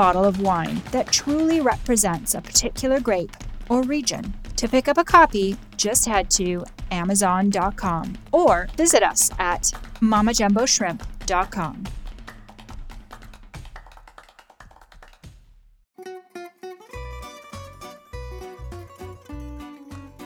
bottle of wine that truly represents a particular grape or region. To pick up a copy, just head to Amazon.com or visit us at MamaJumboShrimp.com.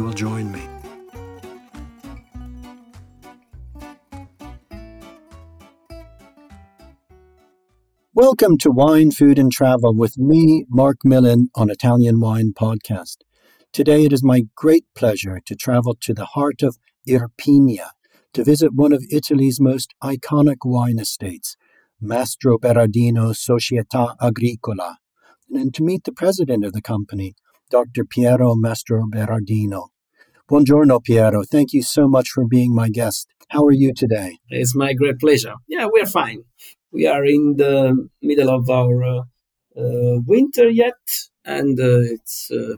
will join me. Welcome to Wine, Food and Travel with me, Marc Millon, on Italian Wine Podcast. Today it is my great pleasure to travel to the heart of Irpinia to visit one of Italy's most iconic wine estates, Mastroberardino Società Agricola, and to meet the president of the company, Dr. Piero Mastroberardino. Buongiorno, Piero. Thank you so much for being my guest. How are you today? It's my great pleasure. Yeah, we're fine. We are in the middle of our uh, uh, winter yet, and uh, it's uh,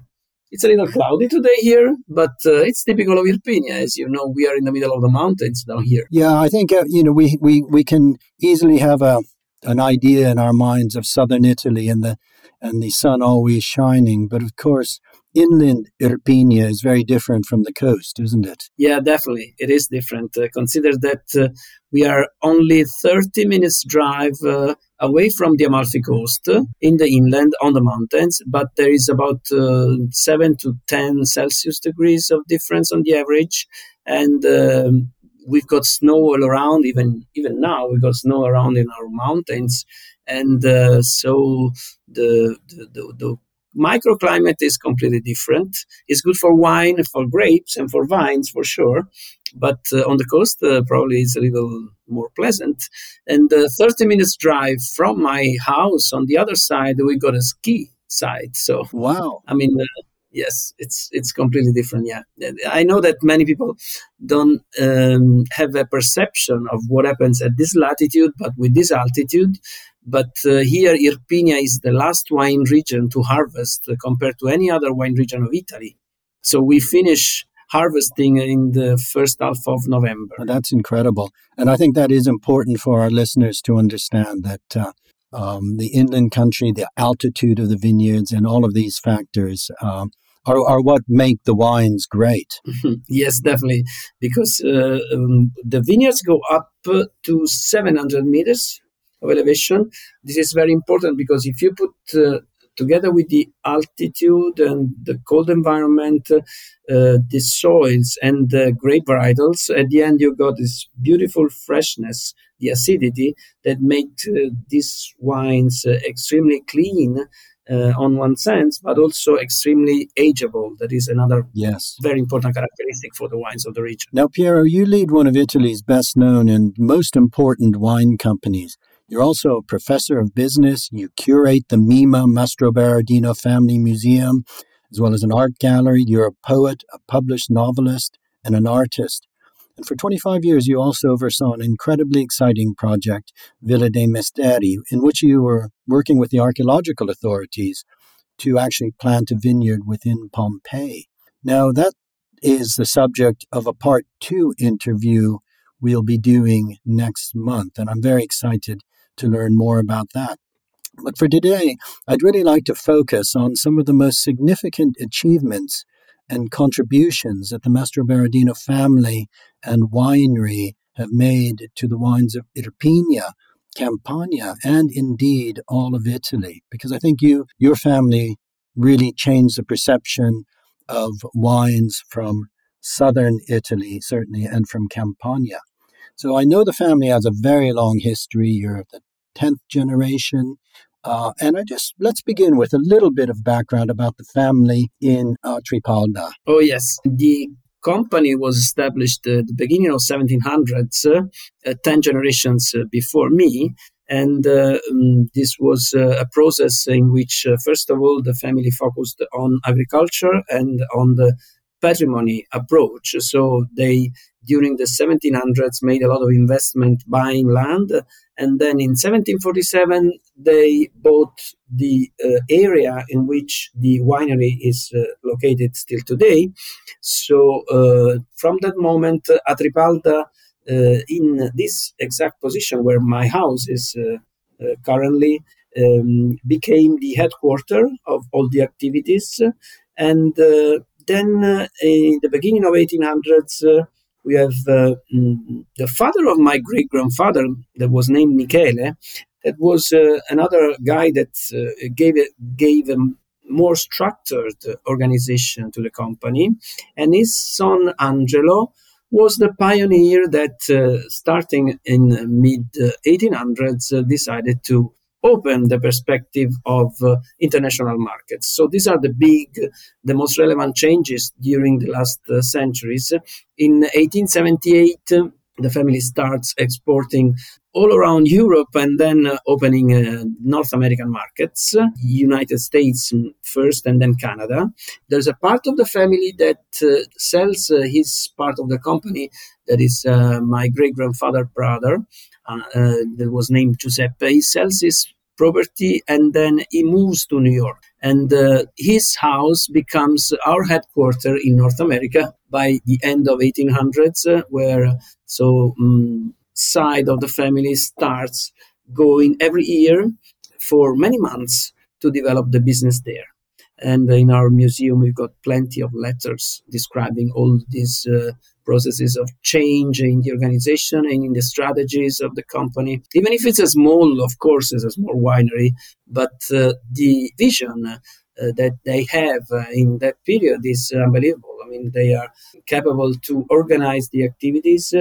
it's a little cloudy today here, but uh, it's typical of Irpinia. As you know, we are in the middle of the mountains down here. Yeah, I think uh, you know we, we we can easily have a an idea in our minds of southern Italy and the and the sun always shining, but of course inland Irpinia is very different from the coast, isn't it? Yeah, definitely. It is different. Uh, consider that uh, we are only 30 minutes drive uh, away from the Amalfi coast in the inland on the mountains, but there is about uh, 7 to 10 Celsius degrees of difference on the average. And um, we've got snow all around, even even now, we've got snow around in our mountains. And uh, so the, the, the, the microclimate is completely different. It's good for wine, for grapes, and for vines for sure. But uh, on the coast, uh, probably it's a little more pleasant. And uh, 30 minutes drive from my house on the other side, we got a ski site. So wow, I mean, uh, yes, it's it's completely different. Yeah, I know that many people don't um, have a perception of what happens at this latitude, but with this altitude, but uh, here, Irpinia is the last wine region to harvest uh, compared to any other wine region of Italy. So we finish harvesting in the first half of November. That's incredible. And I think that is important for our listeners to understand that uh, um, the inland country, the altitude of the vineyards, and all of these factors. Um, are, are what make the wines great. yes, definitely, because uh, um, the vineyards go up to 700 meters of elevation. This is very important because if you put uh, together with the altitude and the cold environment, uh, the soils and the grape varietals, at the end you got this beautiful freshness, the acidity that make uh, these wines uh, extremely clean. Uh, on one sense, but also extremely ageable. That is another yes. very important characteristic for the wines of the region. Now, Piero, you lead one of Italy's best known and most important wine companies. You're also a professor of business. You curate the Mima Mastroberardino Family Museum, as well as an art gallery. You're a poet, a published novelist, and an artist. And for 25 years, you also oversaw an incredibly exciting project, Villa dei Misteri, in which you were working with the archaeological authorities to actually plant a vineyard within Pompeii. Now, that is the subject of a part two interview we'll be doing next month, and I'm very excited to learn more about that. But for today, I'd really like to focus on some of the most significant achievements and contributions that the Mastroberardino family and winery have made to the wines of Irpinia, Campania, and indeed all of Italy. Because I think you, your family really changed the perception of wines from southern Italy, certainly, and from Campania. So I know the family has a very long history. You're the 10th generation. Uh, and I just let's begin with a little bit of background about the family in uh, Tripalda. Oh yes, the company was established at the beginning of 1700s, uh, 10 generations uh, before me. And uh, um, this was uh, a process in which, first of all, the family focused on agriculture and on the patrimony approach. So they, during the 1700s, made a lot of investment buying land. And then in 1747, they bought the uh, area in which the winery is uh, located still today. So uh, from that moment, uh, Atripalda, uh, in this exact position where my house is uh, currently, um, became the headquarter of all the activities. And then in the beginning of 1800s, uh, we have uh, mm, the father of my great grandfather that was named Michele. That was another guy that gave it, gave a more structured organization to the company, and his son Angelo was the pioneer that, uh, starting in mid 1800s, uh, decided to open the perspective of uh, international markets. So these are the big, the most relevant changes during the last uh, centuries. In 1878, the family starts exporting all around Europe and then uh, opening uh, North American markets, United States first and then Canada. There's a part of the family that uh, sells uh, his part of the company, that is uh, my great grandfather brother, that was named Giuseppe. He sells his property and then he moves to New York. And uh, his house becomes our headquarters in North America by the end of 1800s, uh, where so um, side of the family starts going every year for many months to develop the business there. And in our museum, we've got plenty of letters describing all these uh, processes of change in the organization and in the strategies of the company. Even if it's a small, of course, it's a small winery, but uh, the vision uh, that they have uh, in that period is unbelievable. I mean, they are capable to organize the activities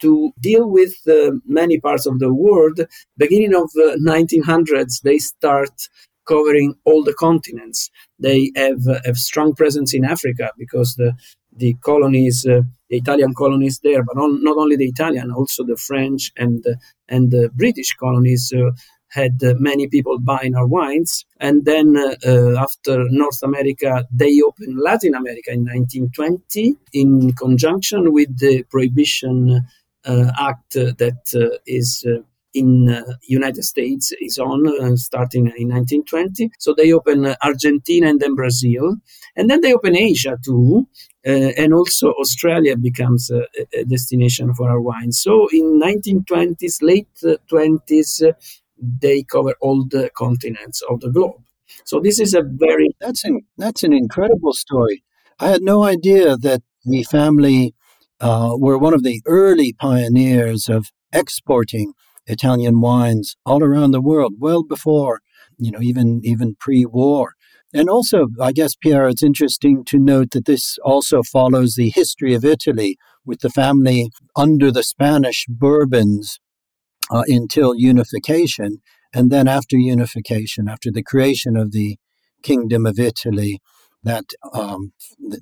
to deal with uh, many parts of the world. Beginning of the 1900s, they start covering all the continents. They have a strong presence in Africa because the the colonies, uh, the Italian colonies there, but not, not only the Italian, also the French and uh, and the British colonies uh, had uh, many people buying our wines. And then uh, uh, after North America, they opened Latin America in 1920 in conjunction with the Prohibition Act that is in uh, United States is on uh, starting in 1920. So they open uh, Argentina and then Brazil, and then they open Asia too, uh, and also Australia becomes a, a, destination for our wine. So in 1920s, late 20s, uh, they cover all the continents of the globe. So this is a very that's an that's an incredible story. I had no idea that the family uh, were one of the early pioneers of exporting Italian wines all around the world, well before, you know, even even pre-war. And also, I guess, Pierre, it's interesting to note that this also follows the history of Italy with the family under the Spanish Bourbons uh, until unification. And then after unification, after the creation of the Kingdom of Italy, that um,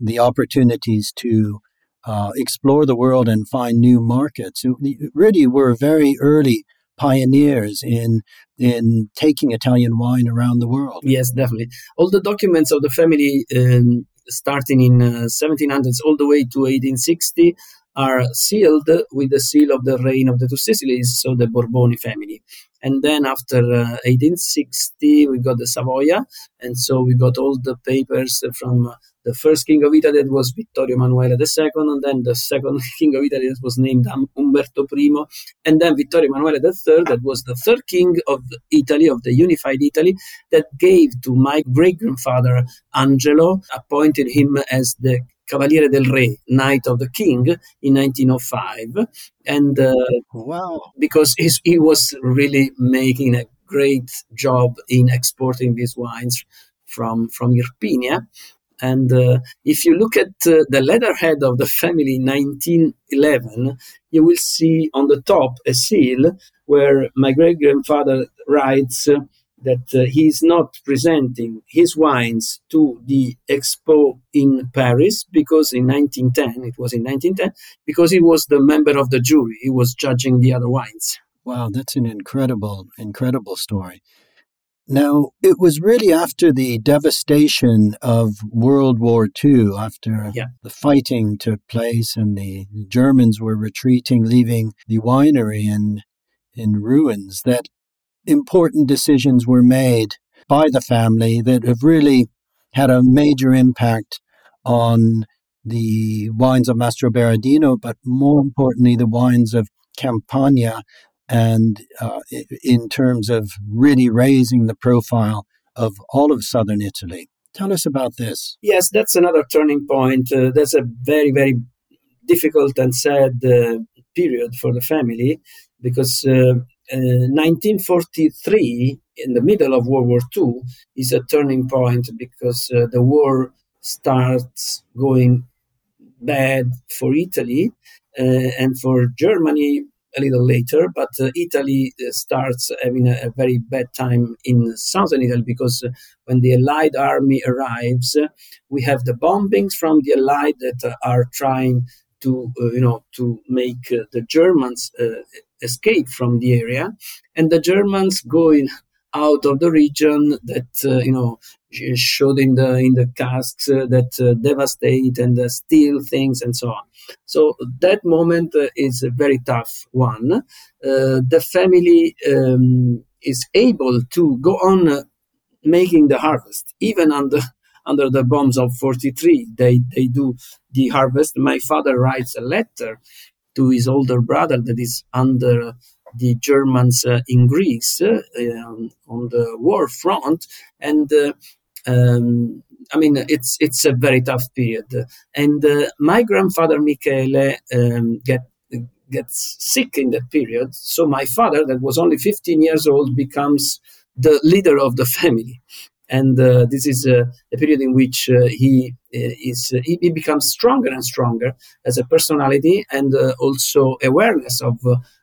the opportunities to uh, explore the world and find new markets. Really, were very early pioneers in in taking Italian wine around the world. Yes, definitely. All the documents of the family, um, starting in uh, 1700s all the way to 1860, are sealed with the seal of the reign of the two Sicilies, so the Borboni family. And then after uh, 1860, we got the Savoia, and so we got all the papers from uh, the first king of Italy that was Vittorio Emanuele II, and then the second king of Italy that was named Umberto I, and then Vittorio Emanuele III that was the third king of Italy, of the unified Italy, that gave to my great grandfather Angelo, appointed him as the Cavaliere del Re, Knight of the King, in 1905. And uh, wow. because he was really making a great job in exporting these wines from, from Irpinia. And uh, if you look at uh, the letterhead of the family 1911, you will see on the top a seal where my great grandfather writes uh, that uh, he is not presenting his wines to the expo in Paris because in 1910, it was in 1910, because he was the member of the jury. He was judging the other wines. Wow, that's an incredible, incredible story. Now, it was really after the devastation of World War II, after yeah. the fighting took place and the Germans were retreating, leaving the winery in, in ruins, that important decisions were made by the family that have really had a major impact on the wines of Mastroberardino, but more importantly, the wines of Campania and uh, in terms of really raising the profile of all of southern Italy. Tell us about this. Yes, that's another turning point. Uh, that's a very, very difficult and sad uh, period for the family because 1943, uh, uh, in the middle of World War II, is a turning point because uh, the war starts going bad for Italy and for Germany a little later, but uh, Italy uh, starts having a, a, very bad time in southern Italy because uh, when the Allied army arrives, we have the bombings from the Allied that are trying to, you know, to make the Germans escape from the area, and the Germans going out of the region that uh, you know showed in the in the casks uh, that uh, devastate and steal things and so on. So that moment uh, is a very tough one. Uh, the family um, is able to go on uh, making the harvest, even under under the bombs of 43. They, they do the harvest. My father writes a letter to his older brother that is under the Germans uh, in Greece uh, um, on the war front, and uh, um, I mean, it's it's a very tough period. And uh, my grandfather Michele um, get gets sick in that period. So my father, that was only 15 years old, becomes the leader of the family. And uh, this is uh, a period in which uh, he uh, is he, he, becomes stronger and stronger as a personality, and uh, also awareness of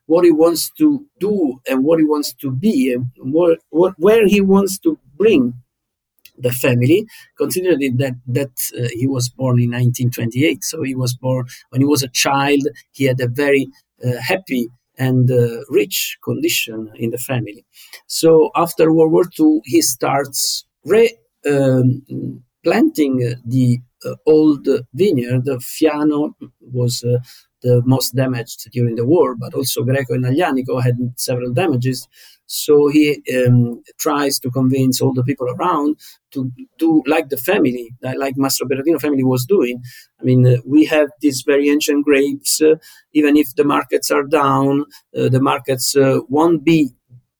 what he wants to do and what he wants to be, and what, what where he wants to bring the family, considering that that uh, he was born in 1928. So he was born when he was a child. He had a very uh, happy and uh, rich condition in the family. So after World War II, he starts re um, planting the uh, old vineyard. Fiano was uh, the most damaged during the war, but also Greco and Aglianico had several damages. So he um, tries to convince all the people around to do like the family, like Mastroberardino family was doing. I mean, uh, we have these very ancient grapes. Uh, even if the markets are down, uh, the markets uh, won't be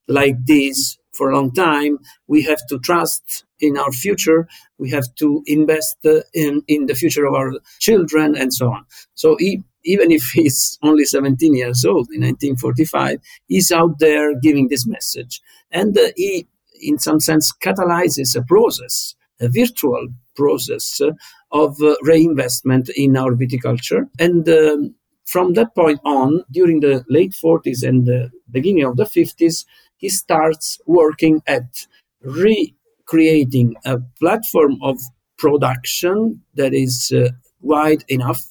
like this for a long time. We have to trust in our future. We have to invest uh, in, in the future of our children and so on. So he even if he's only 17 years old in 1945, he's out there giving this message. And uh, he, in some sense, catalyzes a process, a virtual process uh, of uh, reinvestment in our viticulture. And um, from that point on, during the late 40s and the beginning of the 50s, he starts working at recreating a platform of production that is uh, wide enough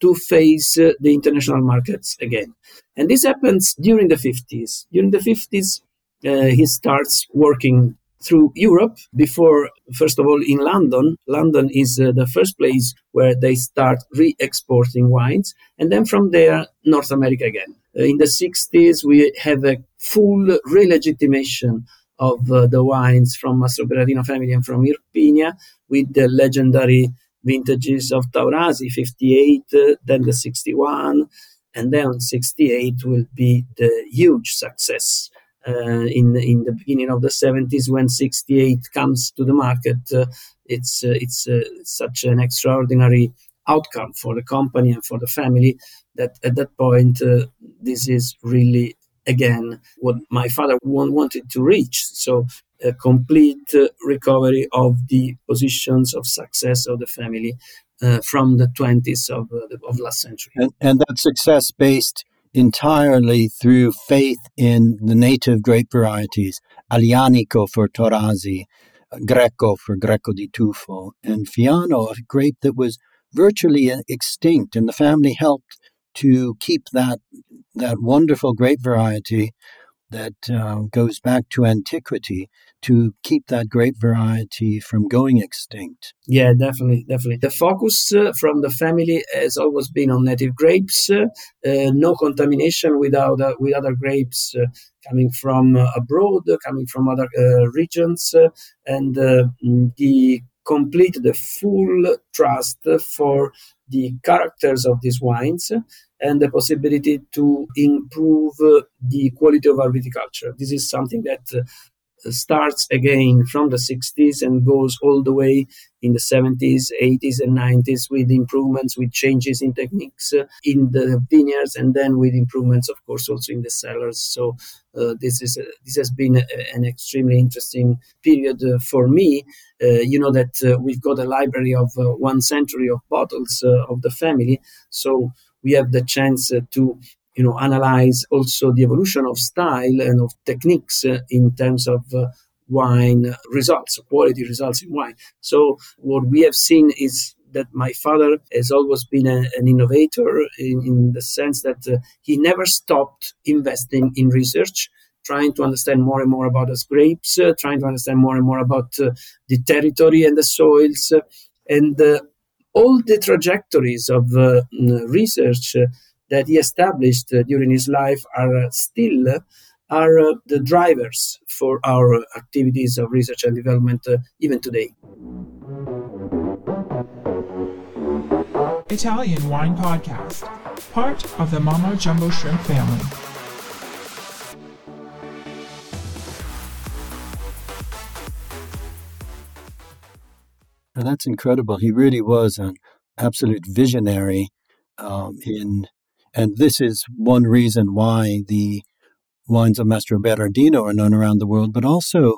to face uh, the international markets again. And this happens during the 50s. During the 50s, uh, he starts working through Europe before, first of all, in London. London is uh, the first place where they start re exporting wines. And then from there, North America again. Uh, in the 60s, we have a full relegitimation of uh, the wines from Mastroberardino family and from Irpinia with the legendary vintages of Taurasi, 58, uh, then the 61, and then 68 will be the huge success. Uh, in in the beginning of the 70s, when 68 comes to the market, uh, it's uh, it's uh, such an extraordinary outcome for the company and for the family that at that point uh, this is really again what my father wanted to reach so a complete uh, recovery of the positions of success of the family uh, from the 20s of, uh, of last century. And, and that success based entirely through faith in the native grape varieties Aglianico for Taurasi Greco for Greco di Tufo and Fiano a grape that was virtually extinct and the family helped to keep that that wonderful grape variety that uh, goes back to antiquity to keep that grape variety from going extinct. Yeah, definitely, definitely. The focus uh, from the family has always been on native grapes, uh, no contamination with other, with other grapes uh, coming from uh, abroad, coming from other uh, regions, and the complete the full trust for the characters of these wines and the possibility to improve the quality of our viticulture. This is something that starts again from the 60s and goes all the way in the 70s, 80s, and 90s with improvements, with changes in techniques uh, in the vineyards, and then with improvements, of course, also in the cellars. So uh, this is uh, this has been a, an extremely interesting period uh, for me. Uh, you know that uh, we've got a library of one century of bottles of the family, so we have the chance to you know analyze also the evolution of style and of techniques uh, in terms of uh, wine results quality results in wine. So what we have seen is that my father has always been a, an innovator in, in, the sense that uh, he never stopped investing in research trying to understand more and more about the grapes uh, trying to understand more and more about uh, the territory and the soils and uh, all the trajectories of research that he established uh, during his life are uh, still uh, are the drivers for our activities of research and development even today. Italian Wine Podcast, part of the Mama Jumbo Shrimp family. Now that's incredible. He really was an absolute visionary um, in and this is one reason why the wines of Mastroberardino are known around the world, but also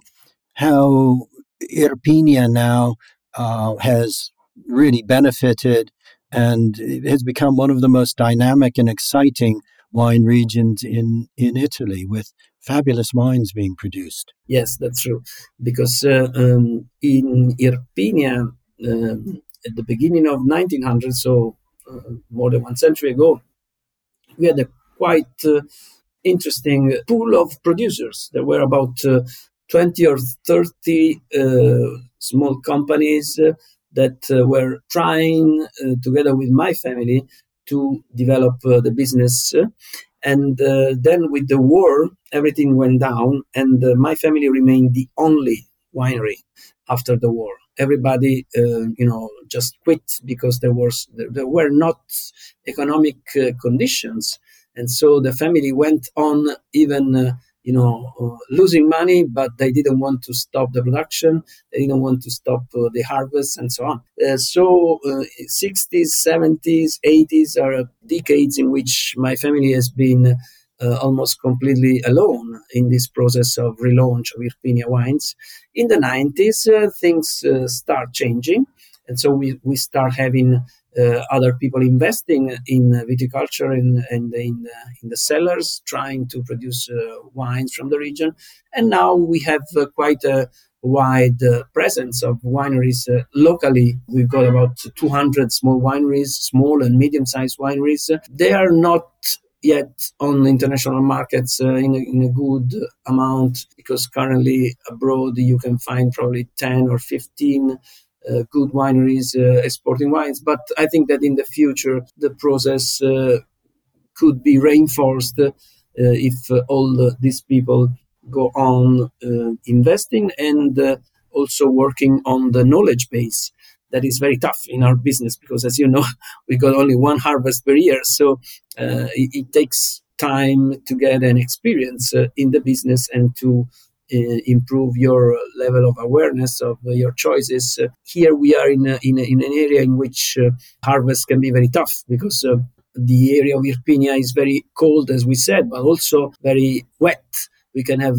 how Irpinia now uh, has really benefited and has become one of the most dynamic and exciting wine regions in, in Italy with fabulous wines being produced. Yes, that's true. Because uh, um, in Irpinia, uh, at the beginning of 1900, so uh, more than one century ago, we had a quite uh, interesting pool of producers. There were about uh, 20 or 30 uh, small companies uh, that were trying, together with my family, to develop the business. And then with the war, everything went down, and my family remained the only winery after the war everybody uh, you know just quit because there was there were not economic uh, conditions. And so the family went on even uh, you know uh, losing money but they didn't want to stop the production. They didn't want to stop uh, the harvest and so on. Uh, so 60s 70s 80s are decades in which my family has been uh, almost completely alone in this process of relaunch of Irpinia wines. In the 90s, uh, things uh, start changing. And so we, we start having uh, other people investing in viticulture and, and in, in the cellars, trying to produce uh, wines from the region. And now we have uh, quite a wide presence of wineries locally. We've got about 200 small wineries, small and medium sized wineries. They are not yet on international markets uh, in, a, in a good amount because currently abroad you can find probably 10 or 15 uh, good wineries uh, exporting wines. But I think that in the future the process uh, could be reinforced uh, if uh, all these people go on investing and also working on the knowledge base that is very tough in our business because, as you know, we got only one harvest per year. So uh, it, it, takes time to get an experience uh, in the business and to uh, improve your level of awareness of your choices. Uh, here we are in, a, in, a, in, an area in which uh, harvest can be very tough because uh, the area of Irpinia is very cold, as we said, but also very wet. We can have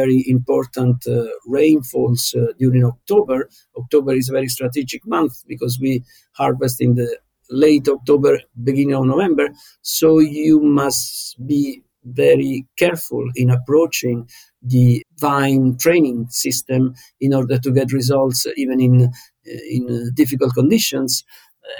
very important uh, rainfalls during October. October is a very strategic month because we harvest in the late October, beginning of November. So you must be very careful in approaching the vine training system in order to get results even in in difficult conditions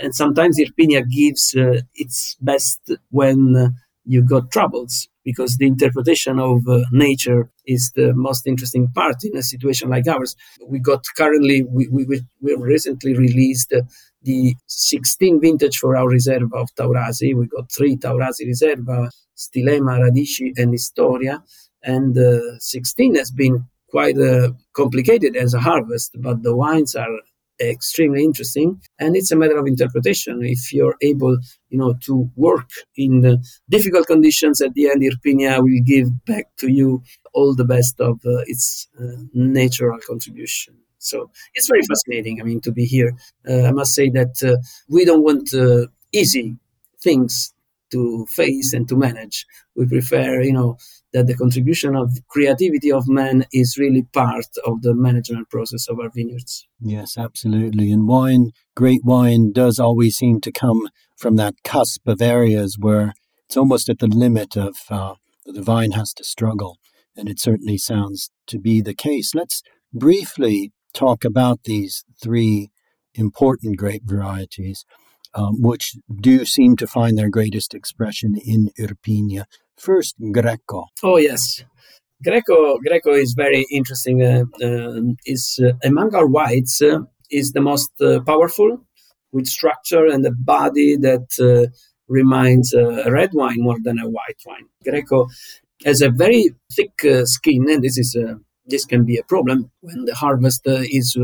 and sometimes Irpinia gives uh, its best when uh, you got troubles because the interpretation of uh, nature is the most interesting part in a situation like ours. We got currently, we, we, we recently released the 16 vintage for our reserve of Taurasi. We got three Taurasi Reserva, Stilema, Radici, and Historia. And uh, 16 has been quite uh, complicated as a harvest, but the wines are extremely interesting and it's a matter of interpretation. If you're able you know to work in difficult conditions at the end irpinia will give back to you all the best of uh, its uh, natural contribution. So it's very fascinating i mean to be here. Uh, i must say that uh, we don't want uh, easy things to face and to manage we prefer you know that the contribution of creativity of man is really part of the management process of our vineyards. Yes, absolutely. And wine, great wine, does always seem to come from that cusp of areas where it's almost at the limit of uh, the vine has to struggle. And it certainly sounds to be the case. Let's briefly talk about these three important grape varieties, um, which do seem to find their greatest expression in Irpinia. First, Greco. Oh yes, Greco. Greco is very interesting. Uh, uh, is uh, among our whites uh, is the most uh, powerful, with structure and a body that uh, reminds a red wine more than a white wine. Greco has a very thick skin, and this is this can be a problem when the harvest is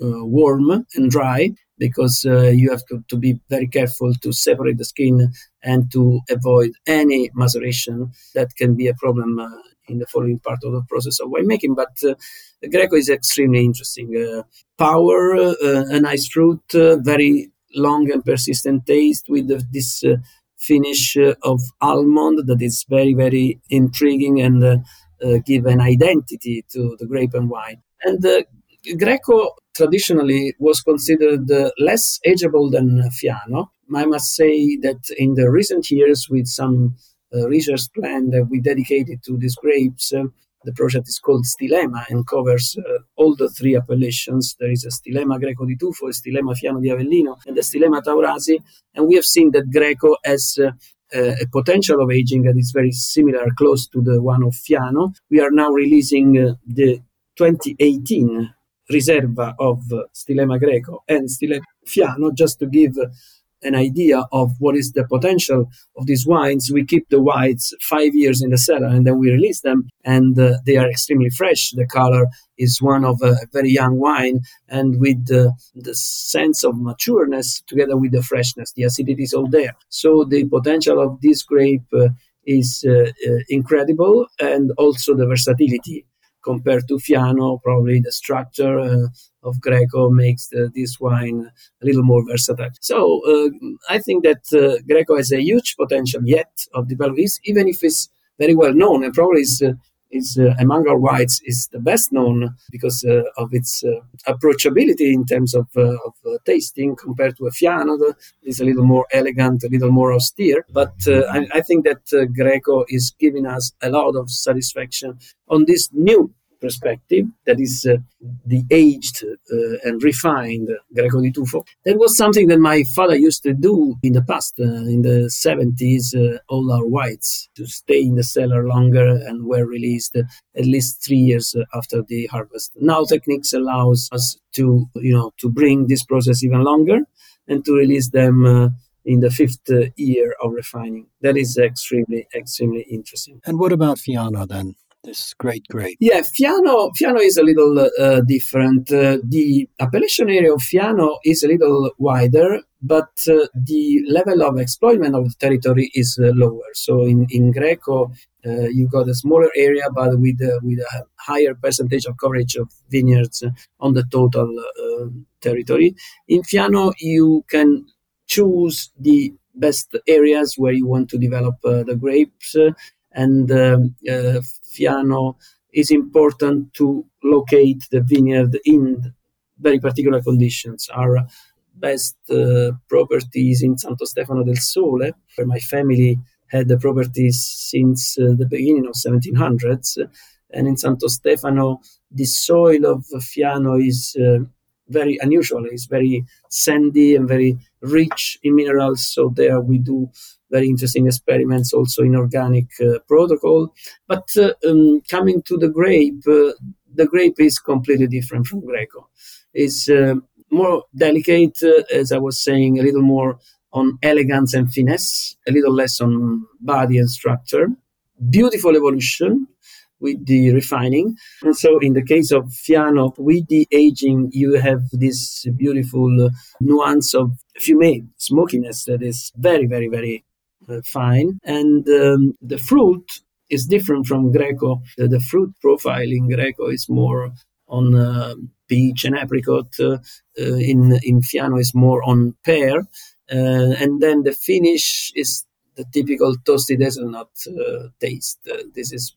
warm and dry because uh, you have to, to be very careful to separate the skin and to avoid any maceration that can be a problem uh, in the following part of the process of winemaking. But uh, Greco is extremely interesting. Uh, power, uh, a nice fruit, uh, very long and persistent taste with this finish of almond that is very, very intriguing and give an identity to the grape and wine. And Greco traditionally was considered uh, less ageable than Fiano. I must say that in the recent years, with some uh, research plan that we dedicated to these grapes, uh, the project is called Stilema and covers uh, all the three appellations. There is a Stilema Greco di Tufo, a Stilema Fiano di Avellino, and a Stilema Taurasi. And we have seen that Greco has uh, a potential of aging that is very similar, close to the one of Fiano. We are now releasing uh, the 2018 Riserva of Stilema Greco and Stilema Fiano, just to give an idea of what is the potential of these wines. We keep the whites five years in the cellar and then we release them, and uh, they are extremely fresh. The color is one of a very young wine, and with the, the sense of matureness together with the freshness, the acidity is all there. So the potential of this grape uh, is uh, uh incredible, and also the versatility compared to Fiano, probably the structure uh, of Greco makes the, this wine a little more versatile. So uh, I think that uh, Greco has a huge potential yet of developing, even if it's very well known and probably is uh, is uh, among our whites is the best known because uh, of its uh, approachability in terms of, of tasting compared to a Fiano that is a little more elegant, a little more austere. But I, I, think that Greco is giving us a lot of satisfaction on this new perspective, that is uh, the aged uh, and refined Greco di Tufo. That was something that my father used to do in the past, uh, in the 70s, uh, all our whites, to stay in the cellar longer and were released at least three years after the harvest. Now techniques allows us to, you know, to bring this process even longer and to release them uh, in the fifth uh, year of refining. That is extremely, extremely interesting. And what about Fiano then? This great grape. Yeah, Fiano, Fiano is a little uh, different. Uh, the appellation area of Fiano is a little wider, but uh, the level of exploitment of the territory is uh, lower. So in, in Greco, uh, you got a smaller area, but with, uh, with a higher percentage of coverage of vineyards on the total uh, territory. In Fiano, you can choose the best areas where you want to develop uh, the grapes, and um, Fiano is important to locate the vineyard in very particular conditions. Our best uh, properties in Santo Stefano del Sole, where my family had the properties since uh, the beginning of 1700s. And in Santo Stefano, the soil of Fiano is uh, very unusual. It's very sandy and very rich in minerals. So there we do very interesting experiments also in organic uh, protocol. But uh, um, coming to the grape, uh, the grape is completely different from Greco. It's uh, more delicate, uh, as I was saying, a little more on elegance and finesse, a little less on body and structure. Beautiful evolution with the refining. And so, in the case of Fiano, with the aging, you have this beautiful uh, nuance of fumé, smokiness that is very, very, very uh, fine. And um, the fruit is different from Greco. The, the, fruit profile in Greco is more on uh, peach and apricot. Uh, uh, in in Fiano is more on pear, uh, and then the finish is the typical toasted hazelnut taste. this is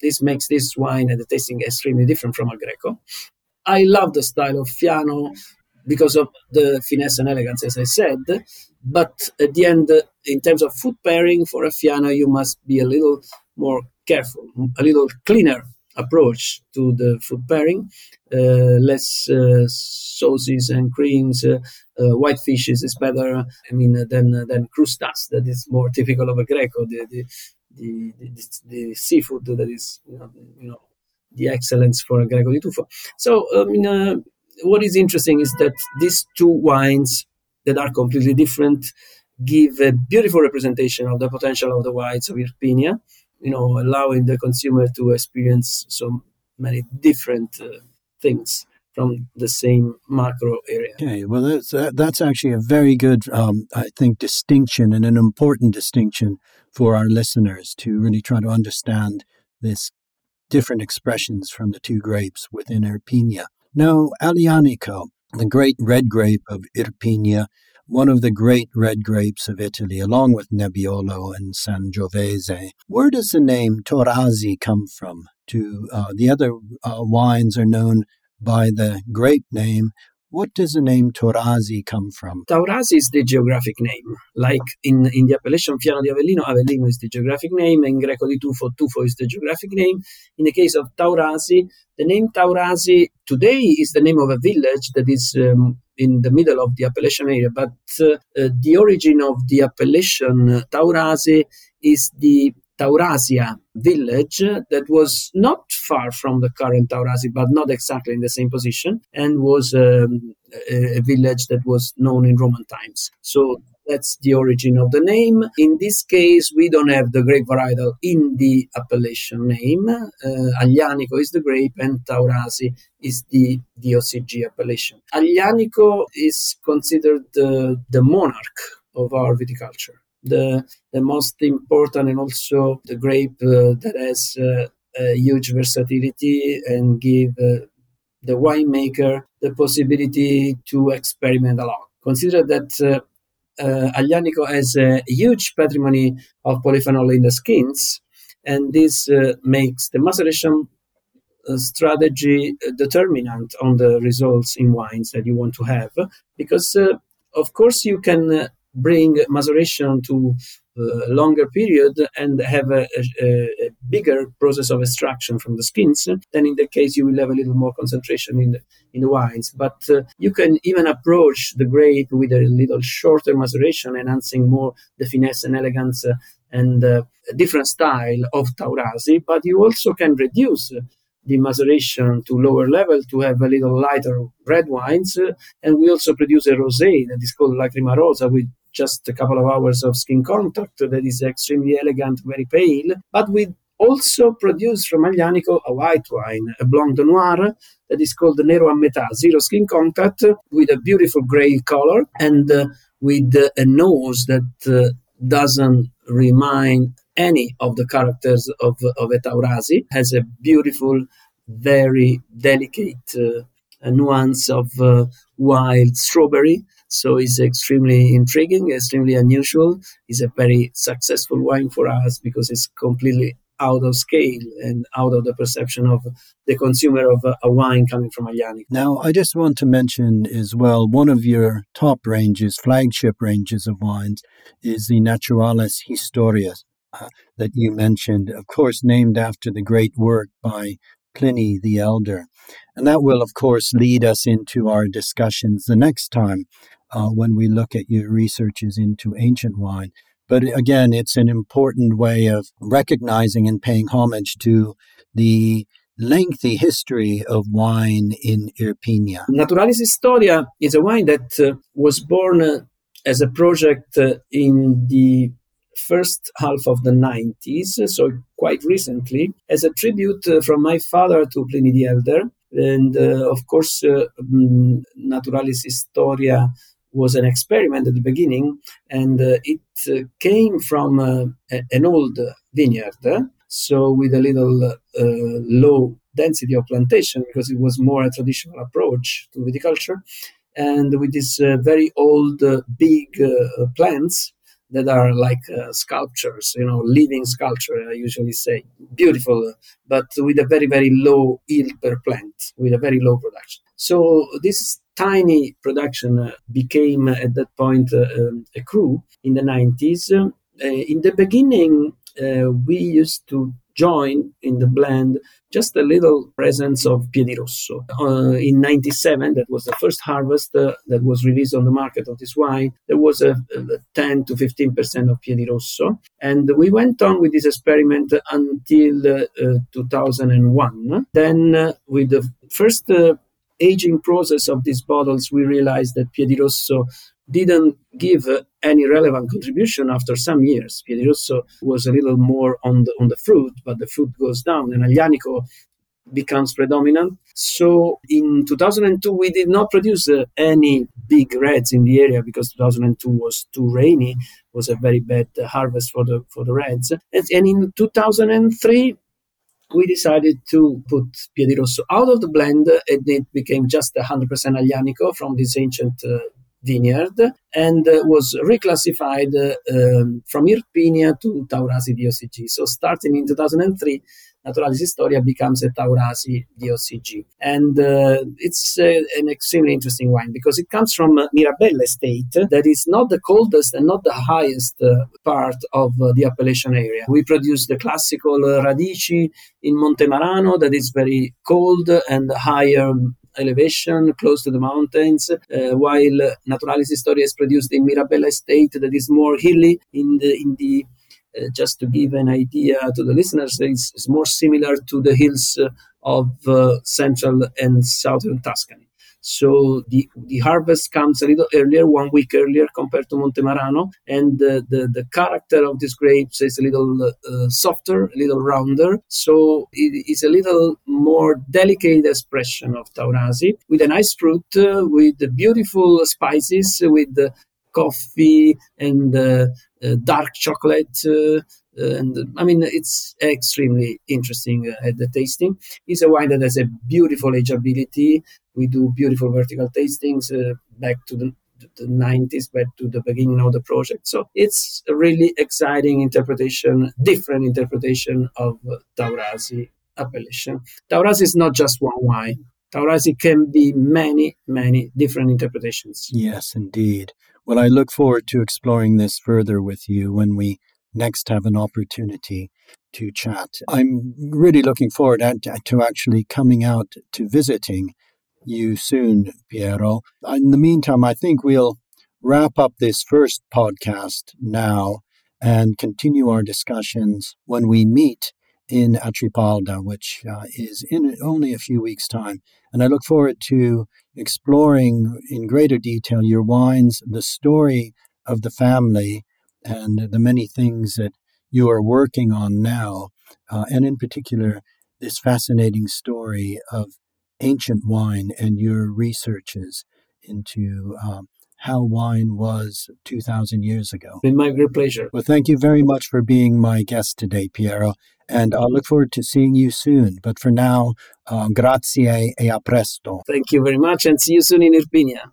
this makes this wine and the tasting extremely different from a Greco. I love the style of Fiano because of the finesse and elegance, as I said. But at the end, in terms of food pairing for a Fiano, you must be a little more careful, a little cleaner approach to the food pairing. Uh, less uh, sauces and creams, uh, uh, white fishes is better. I mean, than than crustas that is more typical of a Greco. The the the, the, the seafood that is you know, you know the excellence for Greco di Tufo. So I mean, what is interesting is that these two wines that are completely different give a beautiful representation of the potential of the wines of Irpinia you know, allowing the consumer to experience so many different uh, things from the same macro area. Okay, well, that's uh, that's actually a very good, um, I think, distinction and an important distinction for our listeners to really try to understand this different expressions from the two grapes within Irpinia. Now, Aglianico, the great red grape of Irpinia, one of the great red grapes of Italy, along with Nebbiolo and Sangiovese. Where does the name Taurasi come from? To uh, the other uh, wines are known by the grape name, what does the name Taurasi come from? Taurasi is the geographic name. Like in, in the appellation Fiano di Avellino, Avellino is the geographic name. In Greco di Tufo, Tufo is the geographic name. In the case of Taurasi, the name Taurasi today is the name of a village that is um, in the middle of the appellation area, but uh, uh, the origin of the appellation uh, Taurasi is the Taurasia village that was not far from the current Taurasi, but not exactly in the same position, and was um, a, village that was known in Roman times. So that's the origin of the name. In this case, we don't have the grape varietal in the appellation name. Uh, Aglianico is the grape, and Taurasi is the DOCG appellation. Aglianico is considered the, the monarch of our viticulture the the most important and also the grape uh, that has uh, a huge versatility and give uh, the winemaker the possibility to experiment a lot. Consider that uh, Aglianico has a huge patrimony of polyphenol in the skins, and this uh, makes the maceration strategy determinant on the results in wines that you want to have because of course you can bring maceration to a longer period and have a, a, a, bigger process of extraction from the skins, then in that case you will have a little more concentration in the, in the wines. But uh, you can even approach the grape with a little shorter maceration, enhancing more the finesse and elegance uh, and uh, a different style of Taurasi. But you also can reduce the maceration to lower level to have a little lighter red wines. Uh, and we also produce a rosé that is called Lacrima Rosa with just a couple of hours of skin contact that is extremely elegant, very pale. But we also produce from Aglianico a white wine, a Blanc de Noir, that is called Nero a Metà, zero skin contact, with a beautiful gray color. And uh, with a nose that uh, doesn't remind any of the characters of, of a Taurasi, has a beautiful, very delicate uh, nuance of uh, wild strawberry. So it's extremely intriguing, extremely unusual. It's a very successful wine for us because it's completely out of scale and out of the perception of the consumer of a, wine coming from Aglianico. Now, I just want to mention as well one of your top ranges, flagship ranges of wines, is the Naturalis Historia uh, that you mentioned, of course, named after the great work by Pliny the Elder. And that will, of course, lead us into our discussions the next time uh, when we look at your researches into ancient wine. But again, it's an important way of recognizing and paying homage to the lengthy history of wine in Irpinia. Naturalis Historia is a wine that uh, was born uh, as a project uh, in the first half of the 90s, so quite recently, as a tribute uh, from my father to Pliny the Elder. And uh, of course, uh, mm, Naturalis Historia was an experiment at the beginning, and uh, it uh, came from uh, an old vineyard, so with a little uh, low density of plantation because it was more a traditional approach to viticulture, and with these uh, very old, uh, big plants that are like uh, sculptures, you know, living sculpture, I usually say. Beautiful, but with a very, very low yield per plant, with a very low production. So this tiny production uh, became uh, at that point uh, um, a cru in the 90s. Uh, in the beginning, we used to join in the blend just a little presence of Piedirosso. Uh, in 97, that was the first harvest uh, that was released on the market of this wine, there was a, a 10 to 15% of Piedirosso. And we went on with this experiment until uh, 2001. Then, with the first aging process of these bottles, we realized that Piedirosso didn't give any relevant contribution after some years. Piedirosso was a little more on the on the fruit, but the fruit goes down, and Aglianico becomes predominant. So in 2002, we did not produce uh, any big reds in the area because 2002 was too rainy. Was a very bad uh, harvest for the for the reds. And, and in 2003, we decided to put Piedirosso out of the blend and it became just 100% Aglianico from this ancient uh, vineyard and uh, was reclassified uh, um, from Irpinia to Taurasi DOCG. So starting in 2003, Naturalis Historia becomes a Taurasi DOCG. And uh, it's uh, an extremely interesting wine because it comes from Mirabella Estate, that is not the coldest and not the highest uh, part of uh, the appellation area. We produce the classical Radici in Montemarano, that is very cold and higher elevation close to the mountains, uh, while Naturalis Historia is produced in Mirabella Estate that is more hilly in the in the uh, just to give an idea to the listeners, it's, it's more similar to the hills uh, of uh, central and southern Tuscany. So the, the harvest comes a little earlier, one week earlier compared to Montemarano, and the, the, the character of these grapes is a little uh, softer, a little rounder. So it is a little more delicate expression of Taurasi with a nice fruit, uh, with beautiful spices, with the coffee and uh, uh, dark chocolate. Uh, and I mean, it's extremely interesting at the tasting. It's a wine that has a beautiful ageability. We do beautiful vertical tastings back to the the 90s back to the beginning of the project. So it's a really exciting interpretation, different interpretation of Taurasi appellation. Taurasi is not just one wine. Taurasi can be many, many different interpretations. Yes, indeed. Well, I look forward to exploring this further with you when we next have an opportunity to chat. I'm really looking forward to actually coming out to visiting you soon, Piero. In the meantime, I think we'll wrap up this first podcast now and continue our discussions when we meet in Atripalda, which uh, is in only a few weeks' time. And I look forward to exploring in greater detail your wines, the story of the family, and the many things that you are working on now, uh, and in particular, this fascinating story of ancient wine and your researches into um, how wine was 2,000 years ago. With my great pleasure. Well, thank you very much for being my guest today, Piero, and I look forward to seeing you soon. But for now, uh, grazie e a presto. Thank you very much, and see you soon in Irpinia.